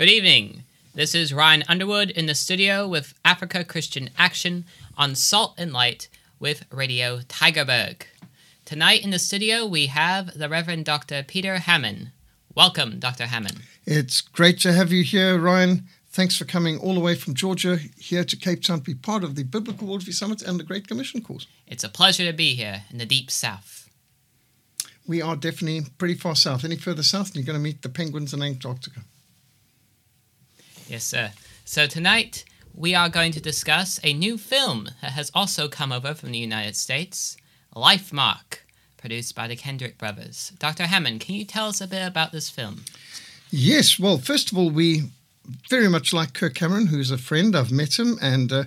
Good evening. This is Ryan Underwood in the studio with Africa Christian Action on Salt and Light with Radio Tygerberg. Tonight in the studio we have the Reverend Dr. Peter Hammond. Welcome, Dr. Hammond. It's great to have you here, Ryan. Thanks for coming all the way from Georgia here to Cape Town to be part of the Biblical Worldview Summit and the Great Commission course. It's a pleasure to be here in the deep south. We are definitely pretty far south. Any further south, and you're going to meet the penguins in Antarctica. Yes, sir. So tonight we are going to discuss a new film that has also come over from the United States, Lifemark, produced by the Kendrick brothers. Dr. Hammond, can you tell us a bit about this film? Yes. Well, first of all, we very much like Kirk Cameron, who's a friend. I've met him, and uh,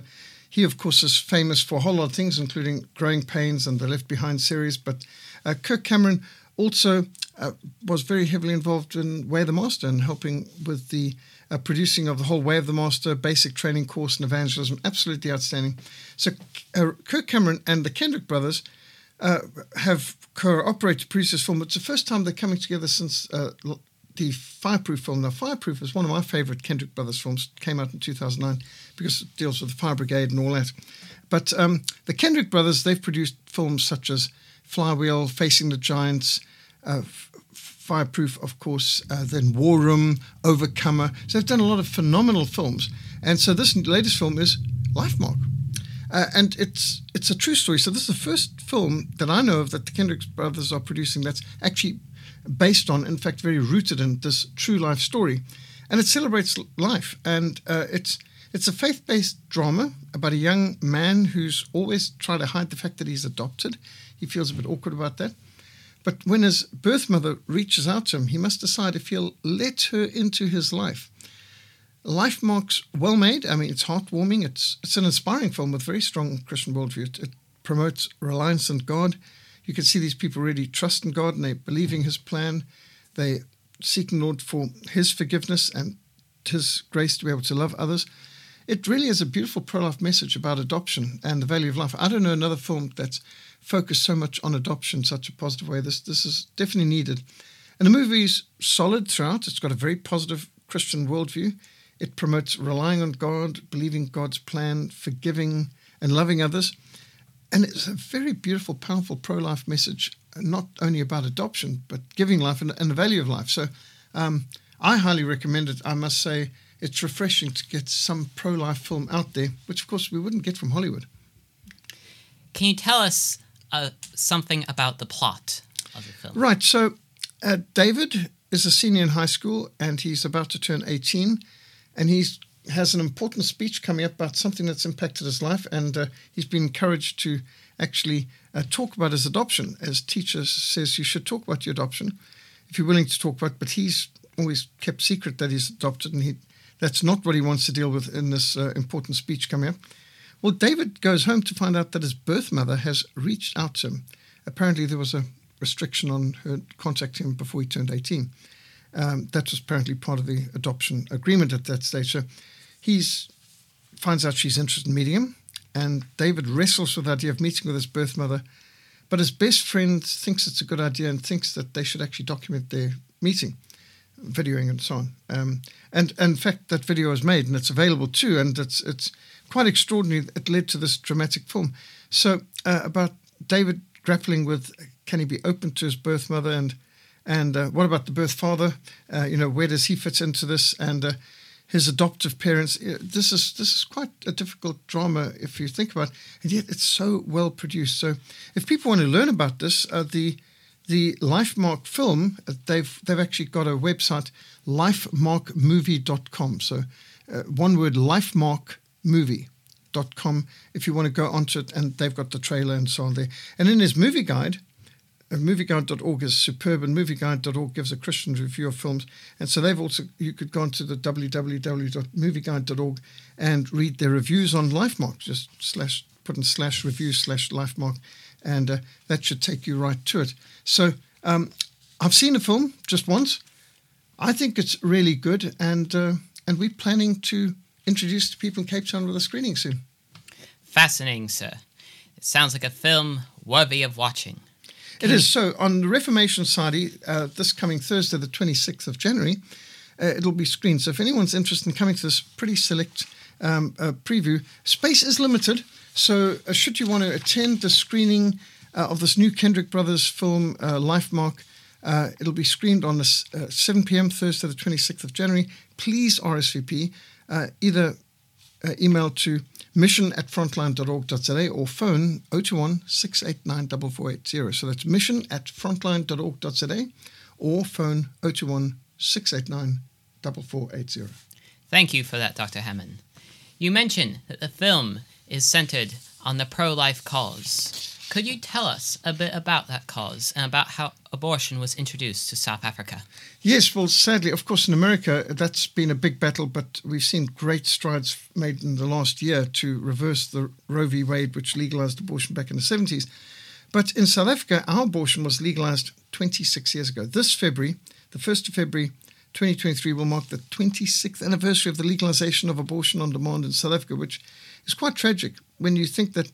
he, of course, is famous for a whole lot of things, including Growing Pains and the Left Behind series. But uh, Kirk Cameron also uh, was very heavily involved in Way of the Master and helping with the producing of the whole Way of the Master basic training course in evangelism. Absolutely outstanding. So, uh, Kirk Cameron and the Kendrick brothers uh, have cooperated to produce this film. It's the first time they're coming together since uh, the Fireproof film. Now, Fireproof is one of my favorite Kendrick brothers films. It came out in 2009 because it deals with the fire brigade and all that. But um, the Kendrick brothers, they've produced films such as Flywheel, Facing the Giants, uh, Fireproof, of course, uh, then War Room, Overcomer. So they've done a lot of phenomenal films. And so this latest film is Lifemark. Uh, and it's it's a true story. So this is the first film that I know of that the Kendrick brothers are producing that's actually based on, in fact, very rooted in this true life story, and it celebrates life. And uh, it's it's a faith-based drama about a young man who's always tried to hide the fact that he's adopted. He feels a bit awkward about that. But when his birth mother reaches out to him, he must decide if he'll let her into his life. Lifemark's well made. I mean, it's heartwarming. It's it's an inspiring film with very strong Christian worldview. It, it promotes reliance on God. You can see these people really trust in God and they're believing His plan. They seeking Lord for His forgiveness and His grace to be able to love others. It really is a beautiful pro-life message about adoption and the value of life. I don't know another film that's focused so much on adoption in such a positive way. This this is definitely needed. And the movie's solid throughout. It's got a very positive Christian worldview. It promotes relying on God, believing God's plan, forgiving and loving others. And it's a very beautiful, powerful pro life message, not only about adoption, but giving life and, and the value of life. So um, I highly recommend it. I must say, it's refreshing to get some pro life film out there, which of course we wouldn't get from Hollywood. Can you tell us uh, something about the plot of the film? Right. So uh, David is a senior in high school and he's about to turn 18 and he has an important speech coming up about something that's impacted his life, and uh, he's been encouraged to actually uh, talk about his adoption. As teacher says, you should talk about your adoption if you're willing to talk about. It, but he's always kept secret that he's adopted, and he that's not what he wants to deal with in this uh, important speech coming up. Well, David goes home to find out that his birth mother has reached out to him. Apparently, there was a restriction on her contacting him before he turned 18. Um, that was apparently part of the adoption agreement at that stage. So he's finds out she's interested in meeting him, and David wrestles with the idea of meeting with his birth mother. But his best friend thinks it's a good idea and thinks that they should actually document their meeting, videoing and so on. Um, and, and, in fact, that video is made and it's available too, and it's it's quite extraordinary. It led to this dramatic film. So uh, about David grappling with can he be open to his birth mother and and uh, what about the birth father? Uh, you know, where does he fit into this? And uh, his adoptive parents. This is this is quite a difficult drama if you think about it, and yet it's so well produced. So, if people want to learn about this, uh, the the Lifemark film, uh, they've they've actually got a website, lifemarkmovie.com. So, uh, one word, lifemarkmovie.com. If you want to go onto it, and they've got the trailer and so on there. And in his movie guide, movieguide.org is superb, and movieguide.org gives a Christian review of films. And so they've also, you could go onto the www.movieguide.org and read their reviews on Lifemark, just slash, put in slash review slash LifeMark, and uh, that should take you right to it. So um, I've seen the film just once. I think it's really good, and uh, and we're planning to introduce to people in Cape Town with a screening soon. Fascinating, sir. It sounds like a film worthy of watching. It is. So on the Reformation Society, uh, this coming Thursday, the 26th of January, uh, it'll be screened. So if anyone's interested in coming to this pretty select um, uh, preview, space is limited. So uh, should you want to attend the screening uh, of this new Kendrick Brothers film, uh, Lifemark, uh, it'll be screened on the, 7 p.m. Thursday, the 26th of January. Please RSVP. Uh, either uh, email to mission at frontline.org.za or phone 021 689 4480. So that's mission at frontline.org.za or phone 021 689 4480. Thank you for that, Dr. Hammond. You mentioned that the film is centered on the pro life cause. Could you tell us a bit about that cause and about how abortion was introduced to South Africa? Yes, well, sadly, of course, in America, that's been a big battle, but we've seen great strides made in the last year to reverse the Roe v. Wade, which legalized abortion back in the 70s. But in South Africa, our abortion was legalized 26 years ago. This February, the 1st of February 2023, will mark the 26th anniversary of the legalization of abortion on demand in South Africa, which is quite tragic when you think that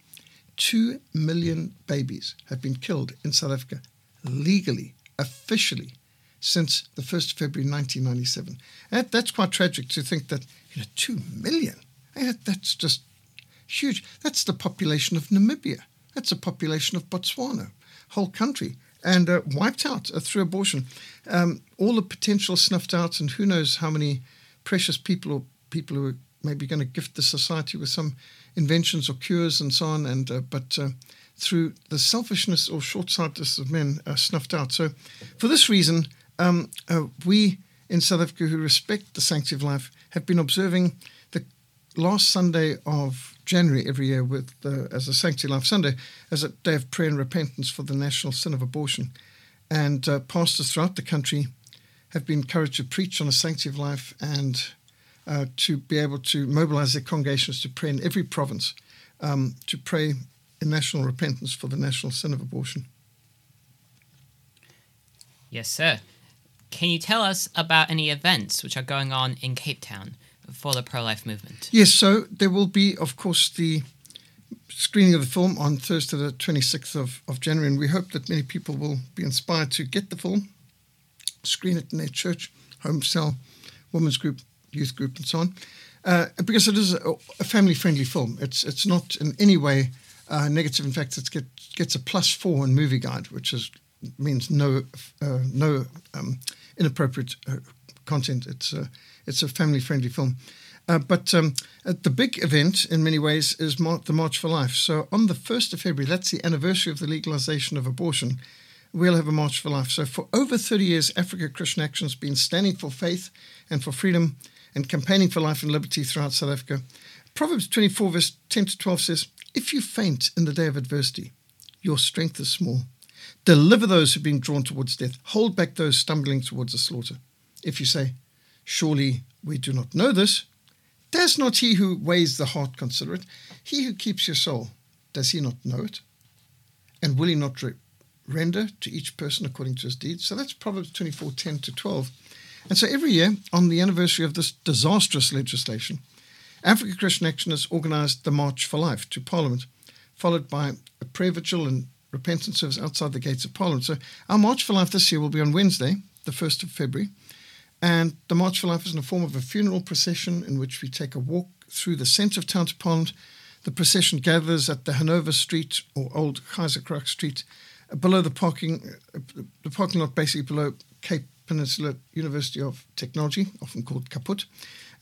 2 million babies have been killed in South Africa legally, officially, since the 1st of February 1997. That, that's quite tragic to think that, you know, 2 million. That's just huge. That's the population of Namibia. That's the population of Botswana, whole country, and uh, wiped out uh, through abortion. Um, all the potential snuffed out, and who knows how many precious people or people who maybe going to gift the society with some inventions or cures and so on, and uh, but uh, through the selfishness or short-sightedness of men, uh, snuffed out. So, for this reason, um, uh, we in South Africa who respect the sanctity of life have been observing the last Sunday of January every year with as a Sanctity of Life Sunday as a day of prayer and repentance for the national sin of abortion, and uh, pastors throughout the country have been encouraged to preach on the sanctity of life and uh, to be able to mobilize their congregations to pray in every province, um, to pray in national repentance for the national sin of abortion. Yes, sir. Can you tell us about any events which are going on in Cape Town for the pro life movement? Yes, so there will be, of course, the screening of the film on Thursday, the 26th of, of January, and we hope that many people will be inspired to get the film, screen it in their church, home cell, women's group, youth group, and so on, uh, because it is a, a family-friendly film. It's it's not in any way uh, negative. In fact, it get, gets a plus four in Movie Guide, which is means no uh, no um, inappropriate uh, content. It's a it's a family-friendly film. Uh, but um, the big event, in many ways, is Mar- the March for Life. So on the 1st of February, that's the anniversary of the legalization of abortion, we'll have a March for Life. So for over 30 years, Africa Christian Action has been standing for faith and for freedom and campaigning for life and liberty throughout South Africa. Proverbs 24, verse 10 to 12 says, If you faint in the day of adversity, your strength is small. Deliver those who've been drawn towards death. Hold back those stumbling towards the slaughter. If you say, Surely we do not know this, does not he who weighs the heart consider it? He who keeps your soul, does he not know it? And will he not re- render to each person according to his deeds? So that's Proverbs 24, 10 to 12. And so every year, on the anniversary of this disastrous legislation, Africa Christian Action has organised the March for Life to Parliament, followed by a prayer vigil and repentance service outside the gates of Parliament. So our March for Life this year will be on Wednesday, the 1st of February. And the March for Life is in the form of a funeral procession in which we take a walk through the centre of town to Parliament. The procession gathers at the Hanover Street or Old Keizersgracht Street, below the parking, the parking lot basically below Cape Peninsula University of Technology, often called Kaput,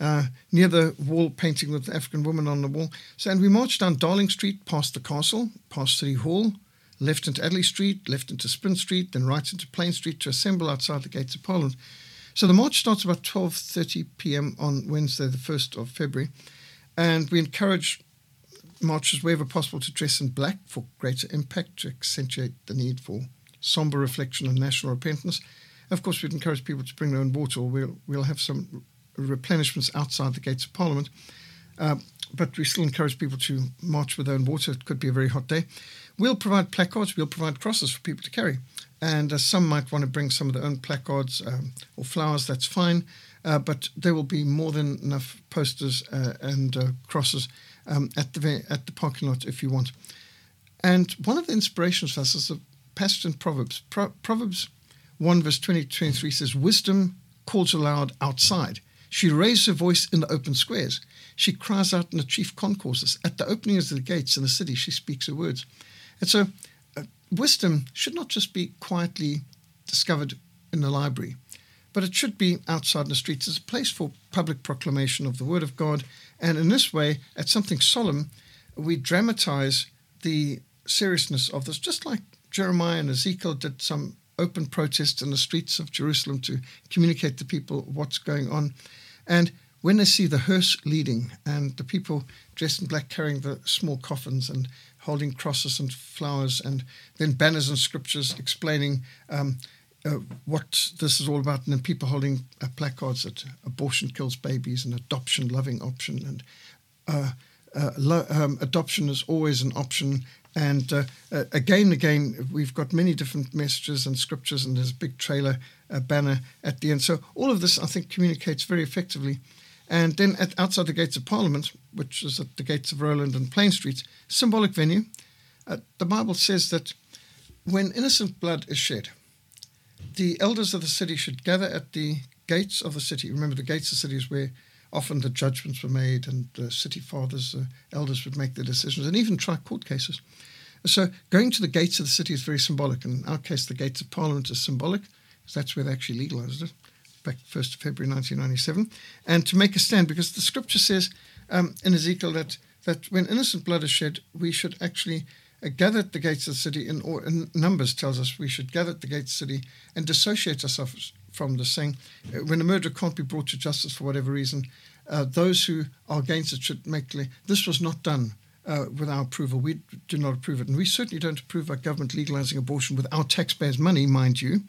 uh, near the wall painting with the African woman on the wall. So, and we marched down Darling Street, past the castle, past City Hall, left into Adderley Street, left into Spin Street, then right into Plein Street to assemble outside the gates of Parliament. So the march starts about 12.30 p.m. on Wednesday, the 1st of February. And we encourage marchers wherever possible to dress in black for greater impact, to accentuate the need for somber reflection and national repentance. Of course, we'd encourage people to bring their own water, or we'll, we'll have some replenishments outside the gates of Parliament. Uh, but we still encourage people to march with their own water. It could be a very hot day. We'll provide placards, we'll provide crosses for people to carry. And uh, some might want to bring some of their own placards um, or flowers, that's fine. Uh, but there will be more than enough posters uh, and uh, crosses um, at, the, at the parking lot if you want. And one of the inspirations for us is the passage in Proverbs. Pro- Proverbs 1 verse 20 23 says, Wisdom calls aloud outside. She raises her voice in the open squares. She cries out in the chief concourses. At the openings of the gates in the city, she speaks her words. And so, uh, wisdom should not just be quietly discovered in the library, but it should be outside in the streets as a place for public proclamation of the Word of God. And in this way, at something solemn, we dramatize the seriousness of this, just like Jeremiah and Ezekiel did some open protests in the streets of Jerusalem to communicate to people what's going on. And when they see the hearse leading and the people dressed in black carrying the small coffins and holding crosses and flowers and then banners and scriptures explaining um, uh, what this is all about, and then people holding uh, placards that abortion kills babies and adoption loving option and uh, uh, lo- um, adoption is always an option and uh, uh, again and again, we've got many different messages and scriptures, and there's a big trailer uh, banner at the end. So all of this, I think, communicates very effectively. And then at, outside the gates of Parliament, which is at the gates of Roeland and Plein Streets, symbolic venue, uh, the Bible says that when innocent blood is shed, the elders of the city should gather at the gates of the city. Remember, the gates of the city is where often the judgments were made, and the city fathers, the elders would make the decisions, and even try court cases. So going to the gates of the city is very symbolic. In our case, the gates of Parliament is symbolic, because that's where they actually legalized it, back 1st of February 1997. And to make a stand, because the scripture says um, in Ezekiel that, that when innocent blood is shed, we should actually uh, gather at the gates of the city, in, or in Numbers tells us we should gather at the gates of the city and dissociate ourselves from the saying, uh, when a murderer can't be brought to justice for whatever reason, uh, those who are against it should make clear this was not done uh, with our approval. We do not approve it. And we certainly don't approve our government legalizing abortion with our taxpayers' money, mind you.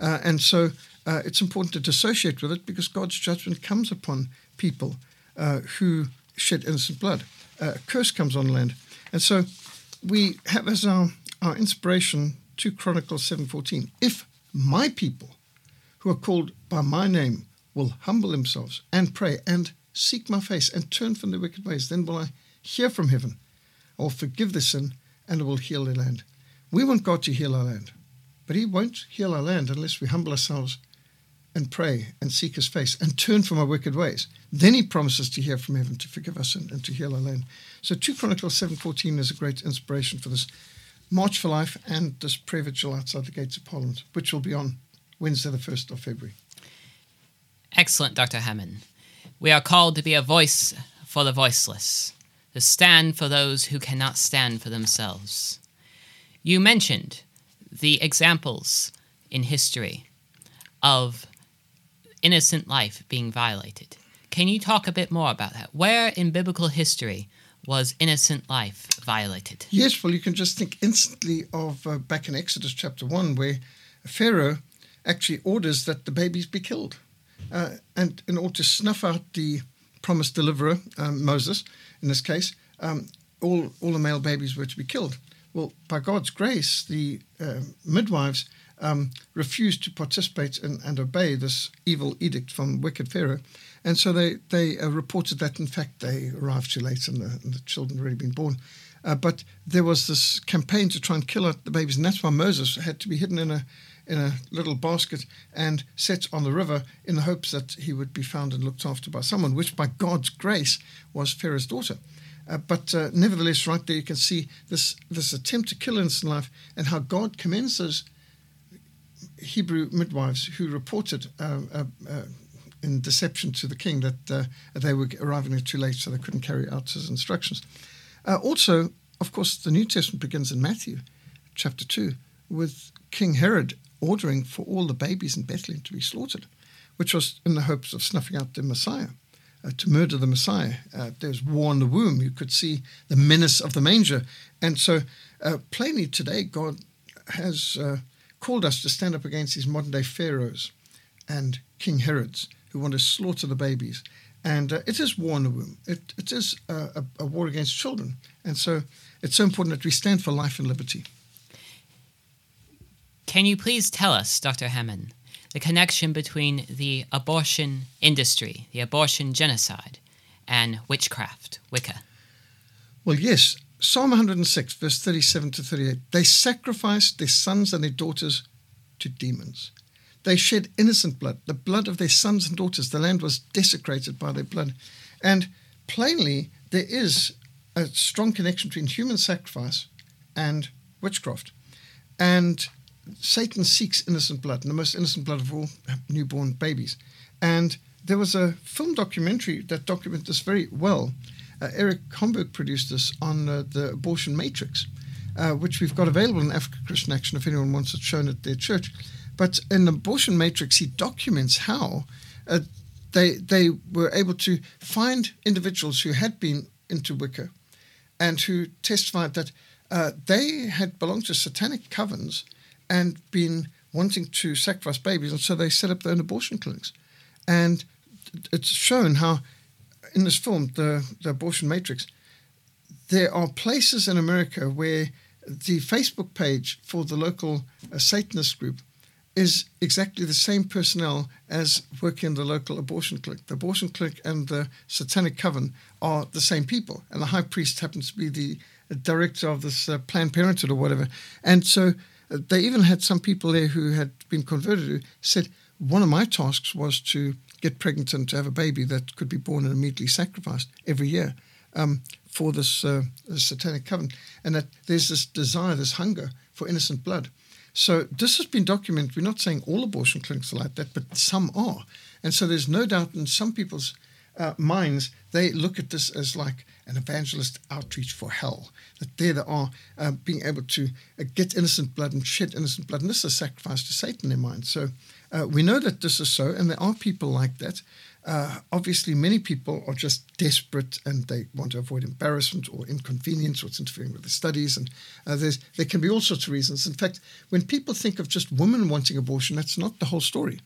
Uh, and so uh, it's important to dissociate with it because God's judgment comes upon people uh, who shed innocent blood. A curse comes on land. And so we have as our, our inspiration 2 Chronicles 7.14. If my people who are called by my name will humble themselves and pray and seek my face and turn from their wicked ways, then will I hear from heaven. I will forgive the sin and I will heal their land. We want God to heal our land, but He won't heal our land unless we humble ourselves and pray and seek His face and turn from our wicked ways. Then He promises to hear from heaven to forgive us and, and to heal our land. So 2 Chronicles 7.14 is a great inspiration for this March for Life and this prayer vigil outside the gates of Parliament, which will be on Wednesday, the 1st of February. Excellent, Dr. Hammond. We are called to be a voice for the voiceless, to stand for those who cannot stand for themselves. You mentioned the examples in history of innocent life being violated. Can you talk a bit more about that? Where in biblical history was innocent life violated? Yes, well, you can just think instantly of uh, back in Exodus chapter 1, where Pharaoh actually orders that the babies be killed. Uh, and in order to snuff out the promised deliverer, um, Moses, in this case, um, all, all the male babies were to be killed. Well, by God's grace, the uh, midwives um, refused to participate in, and obey this evil edict from wicked Pharaoh. And so they, they uh, reported that, in fact, they arrived too late and the, and the children had already been born. Uh, but there was this campaign to try and kill the babies, and that's why Moses had to be hidden in a in a little basket and set on the river in the hopes that he would be found and looked after by someone, which by God's grace was Pharaoh's daughter. Uh, but uh, nevertheless, right there you can see this this attempt to kill innocent life and how God commends those Hebrew midwives who reported uh, uh, uh in deception to the king that uh, they were arriving too late, so they couldn't carry out his instructions. also, of course, the New Testament begins in Matthew chapter 2 with King Herod ordering for all the babies in Bethlehem to be slaughtered, which was in the hopes of snuffing out the Messiah. Uh, to murder the Messiah. Uh, there's war in the womb. You could see the menace of the manger. And so, uh, plainly today, God has uh, called us to stand up against these modern day pharaohs and King Herods who want to slaughter the babies. And uh, it is war in the womb. It, it is a, a war against children. And so, it's so important that we stand for life and liberty. Can you please tell us, Dr. Hammond, the connection between the abortion industry, the abortion genocide, and witchcraft, Wicca? Well, yes. Psalm 106, verse 37 to 38. They sacrificed their sons and their daughters to demons. they shed innocent blood, the blood of their sons and daughters. The land was desecrated by their blood. And plainly, there is a strong connection between human sacrifice and witchcraft. And Satan seeks innocent blood, and the most innocent blood of all newborn babies. And there was a film documentary that documented this very well. Uh, Eric Holmberg produced this on uh, the abortion matrix, uh, which we've got available in Africa Christian Action if anyone wants it shown at their church. But in the abortion matrix, he documents how uh, they they were able to find individuals who had been into Wicca, and who testified that uh, they had belonged to satanic covens and been wanting to sacrifice babies, and so they set up their own abortion clinics. And it's shown how, in this film, the, the abortion matrix, there are places in America where the Facebook page for the local uh, Satanist group is exactly the same personnel as working in the local abortion clinic. The abortion clinic and the Satanic Coven are the same people, and the high priest happens to be the director of this uh, Planned Parenthood or whatever. And so uh, they even had some people there who had been converted who said, One of my tasks was to get pregnant and to have a baby that could be born and immediately sacrificed every year um, for this, uh, this satanic covenant. And that there's this desire, this hunger for innocent blood. So this has been documented. We're not saying all abortion clinics are like that, but some are. And so there's no doubt in some people's uh, minds, they look at this as like an evangelist outreach for hell. That there they are uh, being able to uh, get innocent blood and shed innocent blood. And this is a sacrifice to Satan in their mind. So uh, we know that this is so, and there are people like that. Uh, obviously, many people are just desperate and they want to avoid embarrassment or inconvenience or it's interfering with their studies. And there can be all sorts of reasons. In fact, when people think of just women wanting abortion, that's not the whole story.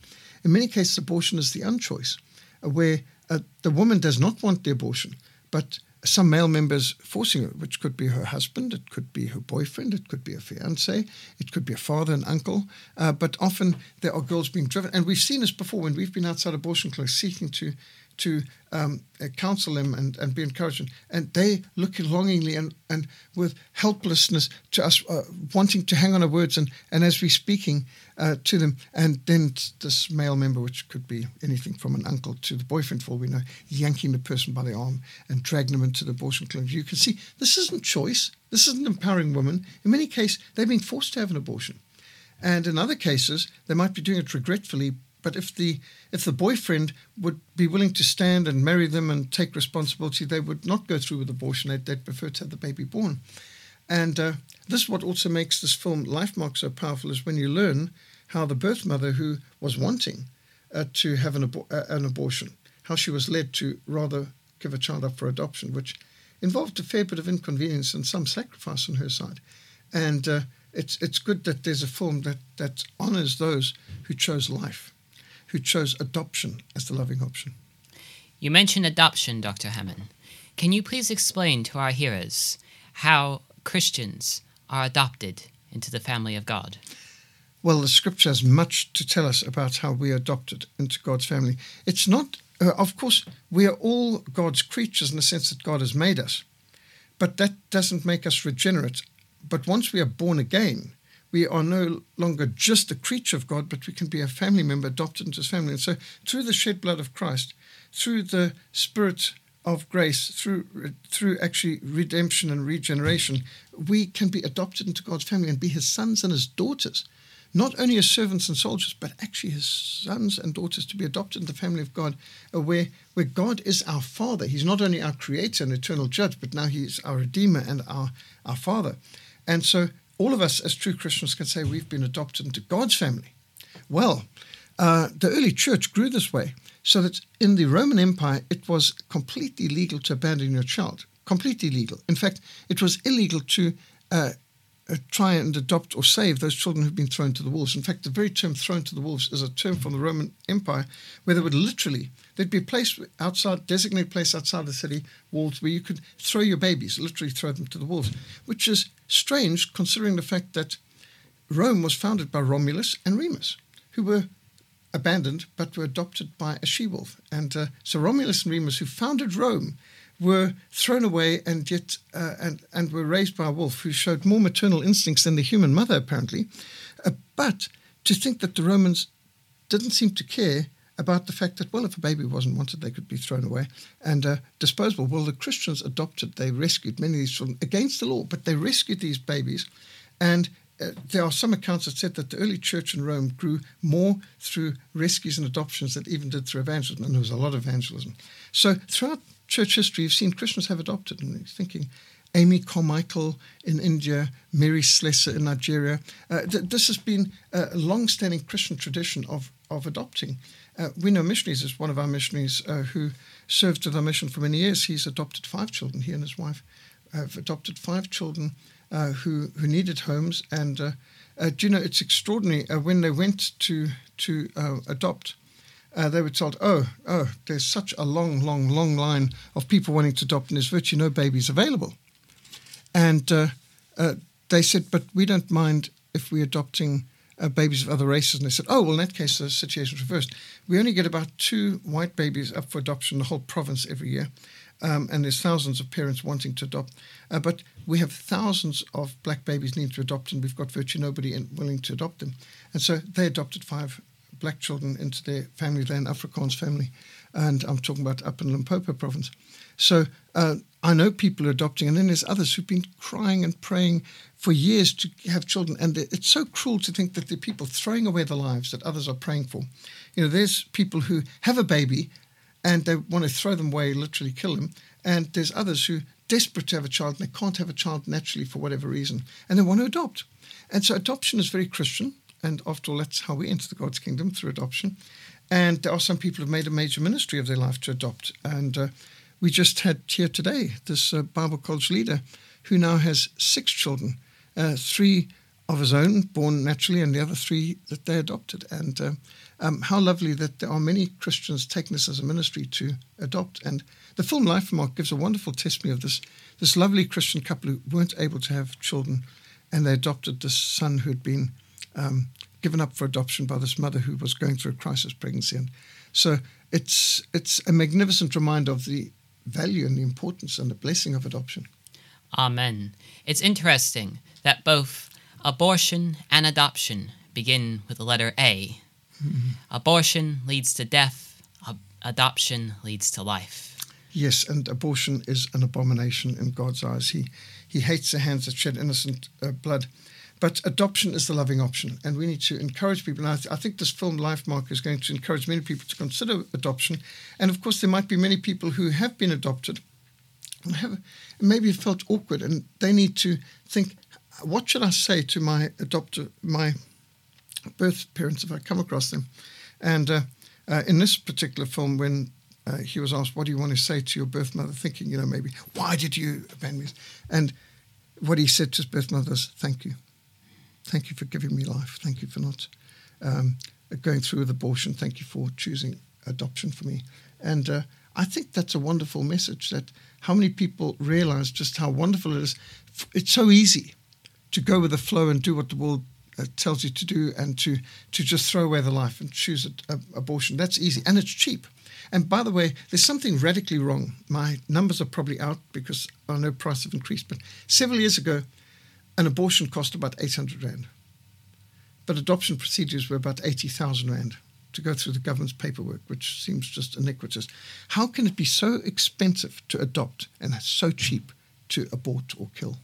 In many cases, abortion is the unchoice, uh, where uh, the woman does not want the abortion, but some male members forcing her, which could be her husband, it could be her boyfriend, it could be a fiance, it could be a father and uncle. Uh, but often there are girls being driven, and we've seen this before when we've been outside abortion clinics seeking to to um, uh, counsel them and, and be encouraging. And they look longingly and, and with helplessness to us, uh, wanting to hang on our words. And, and as we're speaking uh, to them, and then this male member, which could be anything from an uncle to the boyfriend, for we know, yanking the person by the arm and dragging them into the abortion clinic. You can see this isn't choice. This isn't empowering women. In many cases, they've been forced to have an abortion. And in other cases, they might be doing it regretfully but if the if the boyfriend would be willing to stand and marry them and take responsibility, they would not go through with abortion. They'd, they'd prefer to have the baby born. And uh, this is what also makes this film Lifemark so powerful is when you learn how the birth mother who was wanting uh, to have an, abo- uh, an abortion, how she was led to rather give a child up for adoption, which involved a fair bit of inconvenience and some sacrifice on her side. And uh, it's it's good that there's a film that that honors those who chose life who chose adoption as the loving option. You mentioned adoption, Dr. Hammond. Can you please explain to our hearers how Christians are adopted into the family of God? Well, the scripture has much to tell us about how we are adopted into God's family. It's not, uh, of course, we are all God's creatures in the sense that God has made us, but that doesn't make us regenerate. But once we are born again, we are no longer just a creature of God, but we can be a family member adopted into his family. And so, through the shed blood of Christ, through the Spirit of grace, through through actually redemption and regeneration, we can be adopted into God's family and be his sons and his daughters. Not only as servants and soldiers, but actually his sons and daughters to be adopted into the family of God, uh, where, where God is our Father. He's not only our creator and eternal judge, but now he's our Redeemer and our, our Father. And so all of us as true Christians can say we've been adopted into God's family. Well, uh, the early church grew this way, so that in the Roman Empire it was completely legal to abandon your child. Completely legal. In fact, it was illegal to uh, try and adopt or save those children who've been thrown to the wolves. In fact, the very term thrown to the wolves is a term from the Roman Empire where they would literally, there'd be a place outside, designated place outside the city walls where you could throw your babies, literally throw them to the wolves, which is strange considering the fact that Rome was founded by Romulus and Remus, who were abandoned but were adopted by a she wolf. And uh, so Romulus and Remus, who founded Rome, were thrown away and yet uh, and and were raised by a wolf who showed more maternal instincts than the human mother apparently. Uh, but to think that the Romans didn't seem to care about the fact that, well, if a baby wasn't wanted, they could be thrown away and uh, disposable. Well, the Christians adopted, they rescued many of these children against the law, but they rescued these babies. And uh, there are some accounts that said that the early church in Rome grew more through rescues and adoptions than even did through evangelism, and there was a lot of evangelism. So throughout church history, you've seen Christians have adopted, and you're thinking, Amy Carmichael in India, Mary Slessor in Nigeria. Uh, th- this has been a long-standing Christian tradition of, of adopting. Uh, we know missionaries is one of our missionaries uh, who served with our mission for many years. He's adopted five children. He and his wife have adopted five children uh, who who needed homes. And uh, uh, do you know it's extraordinary when they went to to adopt. They were told, "Oh, oh, there's such a long, long, long line of people wanting to adopt, and there's virtually no babies available." And they said, "But we don't mind if we're adopting uh, babies of other races. And they said, oh, well, in that case, the situation's reversed. We only get about two white babies up for adoption in the whole province every year. Um, and there's thousands of parents wanting to adopt. Uh, but we have thousands of black babies needing to adopt, and we've got virtually nobody in, willing to adopt them. And so they adopted five black children into their family, then Afrikaans family. And I'm talking about up in Limpopo province. So uh, I know people are adopting, and then there's others who've been crying and praying for years to have children. And it's so cruel to think that there are people throwing away the lives that others are praying for. You know, there's people who have a baby and they want to throw them away, literally kill them. And there's others who desperate to have a child and after all, that's how we enter the God's kingdom through adoption. And there are some people who have made a major ministry of their life to adopt. And uh, we just had here today this uh, Bible college leader who now has six children, uh, three of his own, born naturally, and the other three that they adopted. And uh, um, how lovely that there are many Christians taking this as a ministry to adopt. And the film Lifemark gives a wonderful testimony of this this lovely Christian couple who weren't able to have children, and they adopted this son who had been um, given up for adoption by this mother who was going through a crisis pregnancy. And so it's it's a magnificent reminder of the value and the importance and the blessing of adoption. Amen. It's interesting that both abortion and adoption begin with the letter A. Mm-hmm. Abortion leads to death, ab- adoption leads to life. Yes, and abortion is an abomination in God's eyes. He, he hates the hands that shed innocent uh, blood. But adoption is the loving option, and we need to encourage people. And I, th- I, think this film, Lifemark, is going to encourage many people to consider adoption. And of course, there might be many people who have been adopted and have maybe felt awkward, and they need to think, what should I say to my adopter, my birth parents if I come across them? And uh, uh, in this particular film, when uh, he was asked, "What do you want to say to your birth mother?" Thinking, you know, maybe, "Why did you abandon me?" And what he said to his birth mother was, "Thank you." Thank you for giving me life. Thank you for not um, going through with abortion. Thank you for choosing adoption for me. And uh, I think that's a wonderful message that how many people realize just how wonderful it is. It's so easy to go with the flow and do what the world uh, tells you to do and to, to just throw away the life and choose a, a, abortion. That's easy and it's cheap. And by the way, there's something radically wrong. My numbers are probably out because I know prices have increased, but several years ago, an abortion cost about 800 Rand. But adoption procedures were about 80,000 Rand to go through the government's paperwork, which seems just iniquitous. How can it be so expensive to adopt and so cheap to abort or kill?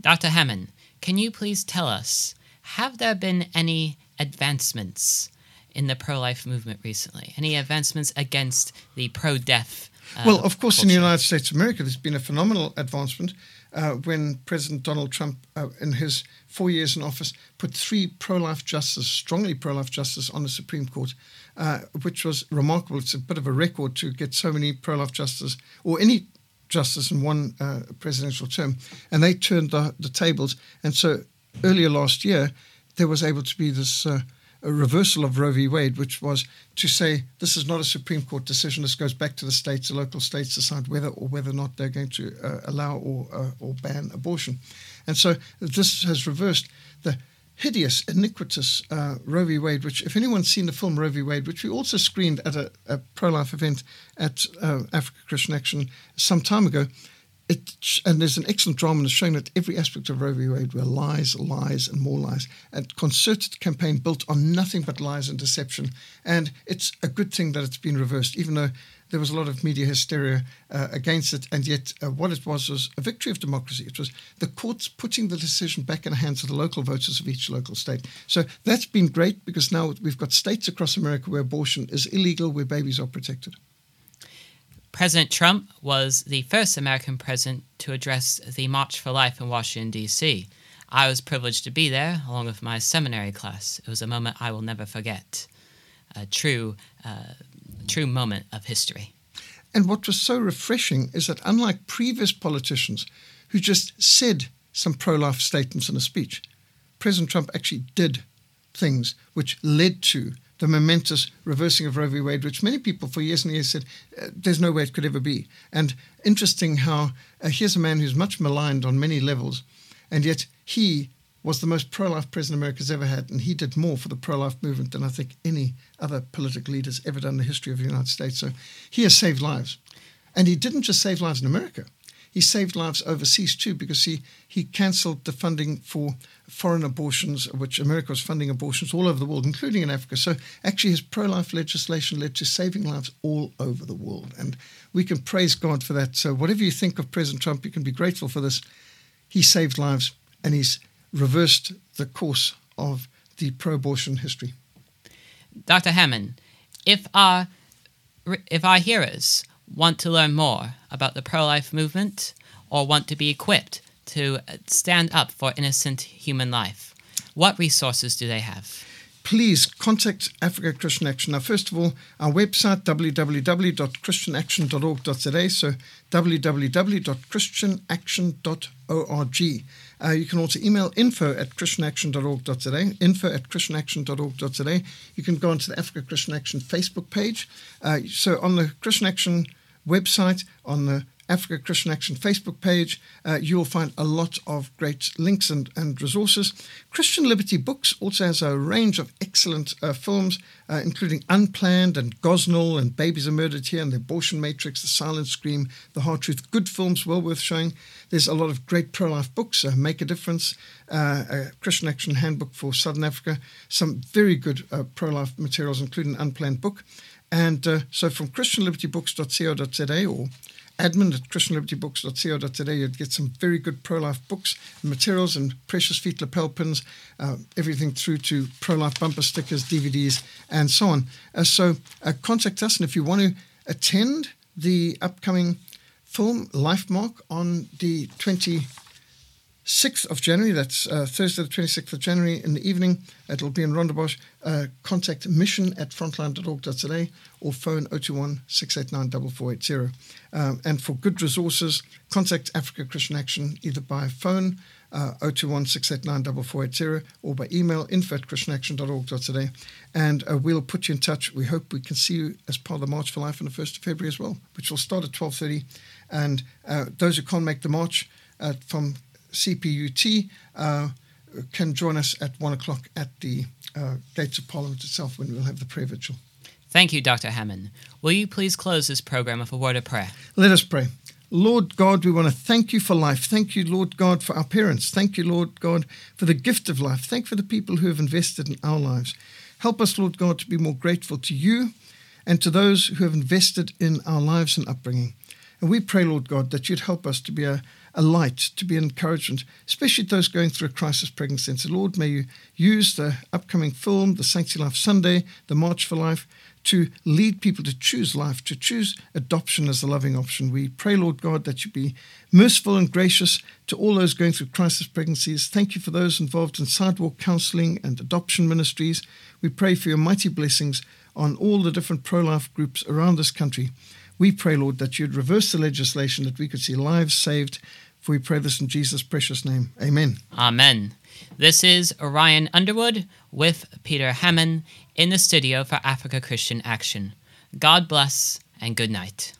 Dr. Hammond, can you please tell us have there been any advancements in the pro life movement recently? Any advancements against the pro death? Uh, well, of course, culture? in the United States of America, there's been a phenomenal advancement uh, when President Donald Trump, uh, in his four years in office, put three pro life justices, strongly pro life justices, on the Supreme Court, uh, which was remarkable. It's a bit of a record to get so many pro life justices or any justice in one uh, presidential term. And they turned the, the, tables. And so earlier last year, there was able to be this uh, a reversal of Roe v. Wade, which was to say this is not a Supreme Court decision. This goes back to the states. The local states decide whether or whether or not they're going to uh, allow or uh, or ban abortion, and so this has reversed the hideous, iniquitous uh, Roe v. Wade. Which, if anyone's seen the film Roe v. Wade, which we also screened at a, a pro-life event at uh, Africa Christian Action some time ago, it, and there's an excellent drama that's showing that every aspect of Roe v. Wade were lies, lies, and more lies. A concerted campaign built on nothing but lies and deception. And it's a good thing that it's been reversed, even though there was a lot of media hysteria uh, against it. And yet, uh, what it was was a victory of democracy. It was the courts putting the decision back in the hands of the local voters of each local state. So that's been great because now we've got states across America where abortion is illegal, where babies are protected. President Trump was the first American president to address the March for Life in Washington, D.C. I was privileged to be there along with my seminary class. It was a moment I will never forget. A true, uh, true moment of history. And what was so refreshing is that, unlike previous politicians who just said some pro life statements in a speech, President Trump actually did things which led to the momentous reversing of Roe v. Wade, which many people for years and years said uh, there's no way it could ever be. And interesting how uh, here's a man who's much maligned on many levels, and yet he was the most pro life president America's ever had, and he did more for the pro life movement than I think any other political leader's ever done in the history of the United States. So he has saved lives. And he didn't just save lives in America, he saved lives overseas too because he, he cancelled the funding for foreign abortions, which America was funding abortions all over the world, including in Africa. So actually, his pro life legislation led to saving lives all over the world. And we can praise God for that. So, whatever you think of President Trump, you can be grateful for this. He saved lives and he's reversed the course of the pro abortion history. Dr. Hammond, if our, if our hearers want to learn more about the pro life movement or want to be equipped to stand up for innocent human life, what resources do they have? Please contact Africa Christian Action. Now, first of all, our website www.christianaction.org.za. So, www.christianaction.org. Uh, you can also email info at christianaction.org.za, info at christianaction.org.za. You can go onto the Africa Christian Action Facebook page. Uh, so, on the Christian Action website, on the Africa Christian Action Facebook page, uh, you'll find a lot of great links and, and resources. Christian Liberty Books also has a range of excellent uh, films, uh, including Unplanned and Gosnell and Babies Are Murdered Here and The Abortion Matrix, The Silent Scream, The Hard Truth. Good films, well worth showing. There's a lot of great pro life books, uh, Make a Difference, uh, a Christian Action Handbook for Southern Africa, some very good uh, pro life materials, including Unplanned Book. And uh, so from christianlibertybooks.co.za or admin at christianlibertybooks.co.za, you'd get some very good pro-life books and materials and precious feet lapel pins, uh, everything through to pro-life bumper stickers, DVDs, and so on. Uh, so uh, contact us, and if you want to attend the upcoming film Lifemark on the 20 6th of January, that's uh, Thursday, the 26th of January in the evening. It'll be in Rondebosch. Uh, contact mission at frontline.org.za or phone 021 689 4480. Um, and for good resources, contact Africa Christian Action either by phone uh, 021 689 4480 or by email info at christianaction.org.za. And uh, we'll put you in touch. We hope we can see you as part of the March for Life on the 1st of February as well, which will start at 12.30. And uh, those who can't make the march uh, from CPUT uh, can join us at one o'clock at the uh, gates of Parliament itself when we'll have the prayer vigil. Thank you, Dr. Hammond. Will you please close this program with a word of prayer? Let us pray. Lord God, we want to thank you for life. Thank you, Lord God, for our parents. Thank you, Lord God, for the gift of life. Thank you for the people who have invested in our lives. Help us, Lord God, to be more grateful to you and to those who have invested in our lives and upbringing. And we pray, Lord God, that you'd help us to be a, a light, to be an encouragement, especially those going through a crisis pregnancy. And so, Lord, may you use the upcoming film, the Sanctity Life Sunday, the March for Life, to lead people to choose life, to choose adoption as a loving option. We pray, Lord God, that you be merciful and gracious to all those going through crisis pregnancies. Thank you for those involved in sidewalk counseling and adoption ministries. We pray for your mighty blessings on all the different pro life groups around this country. We pray, Lord, that you'd reverse the legislation that we could see lives saved for we pray this in Jesus' precious name. Amen. Amen. This is Orion Underwood with Peter Hammond in the studio for Africa Christian Action. God bless and good night.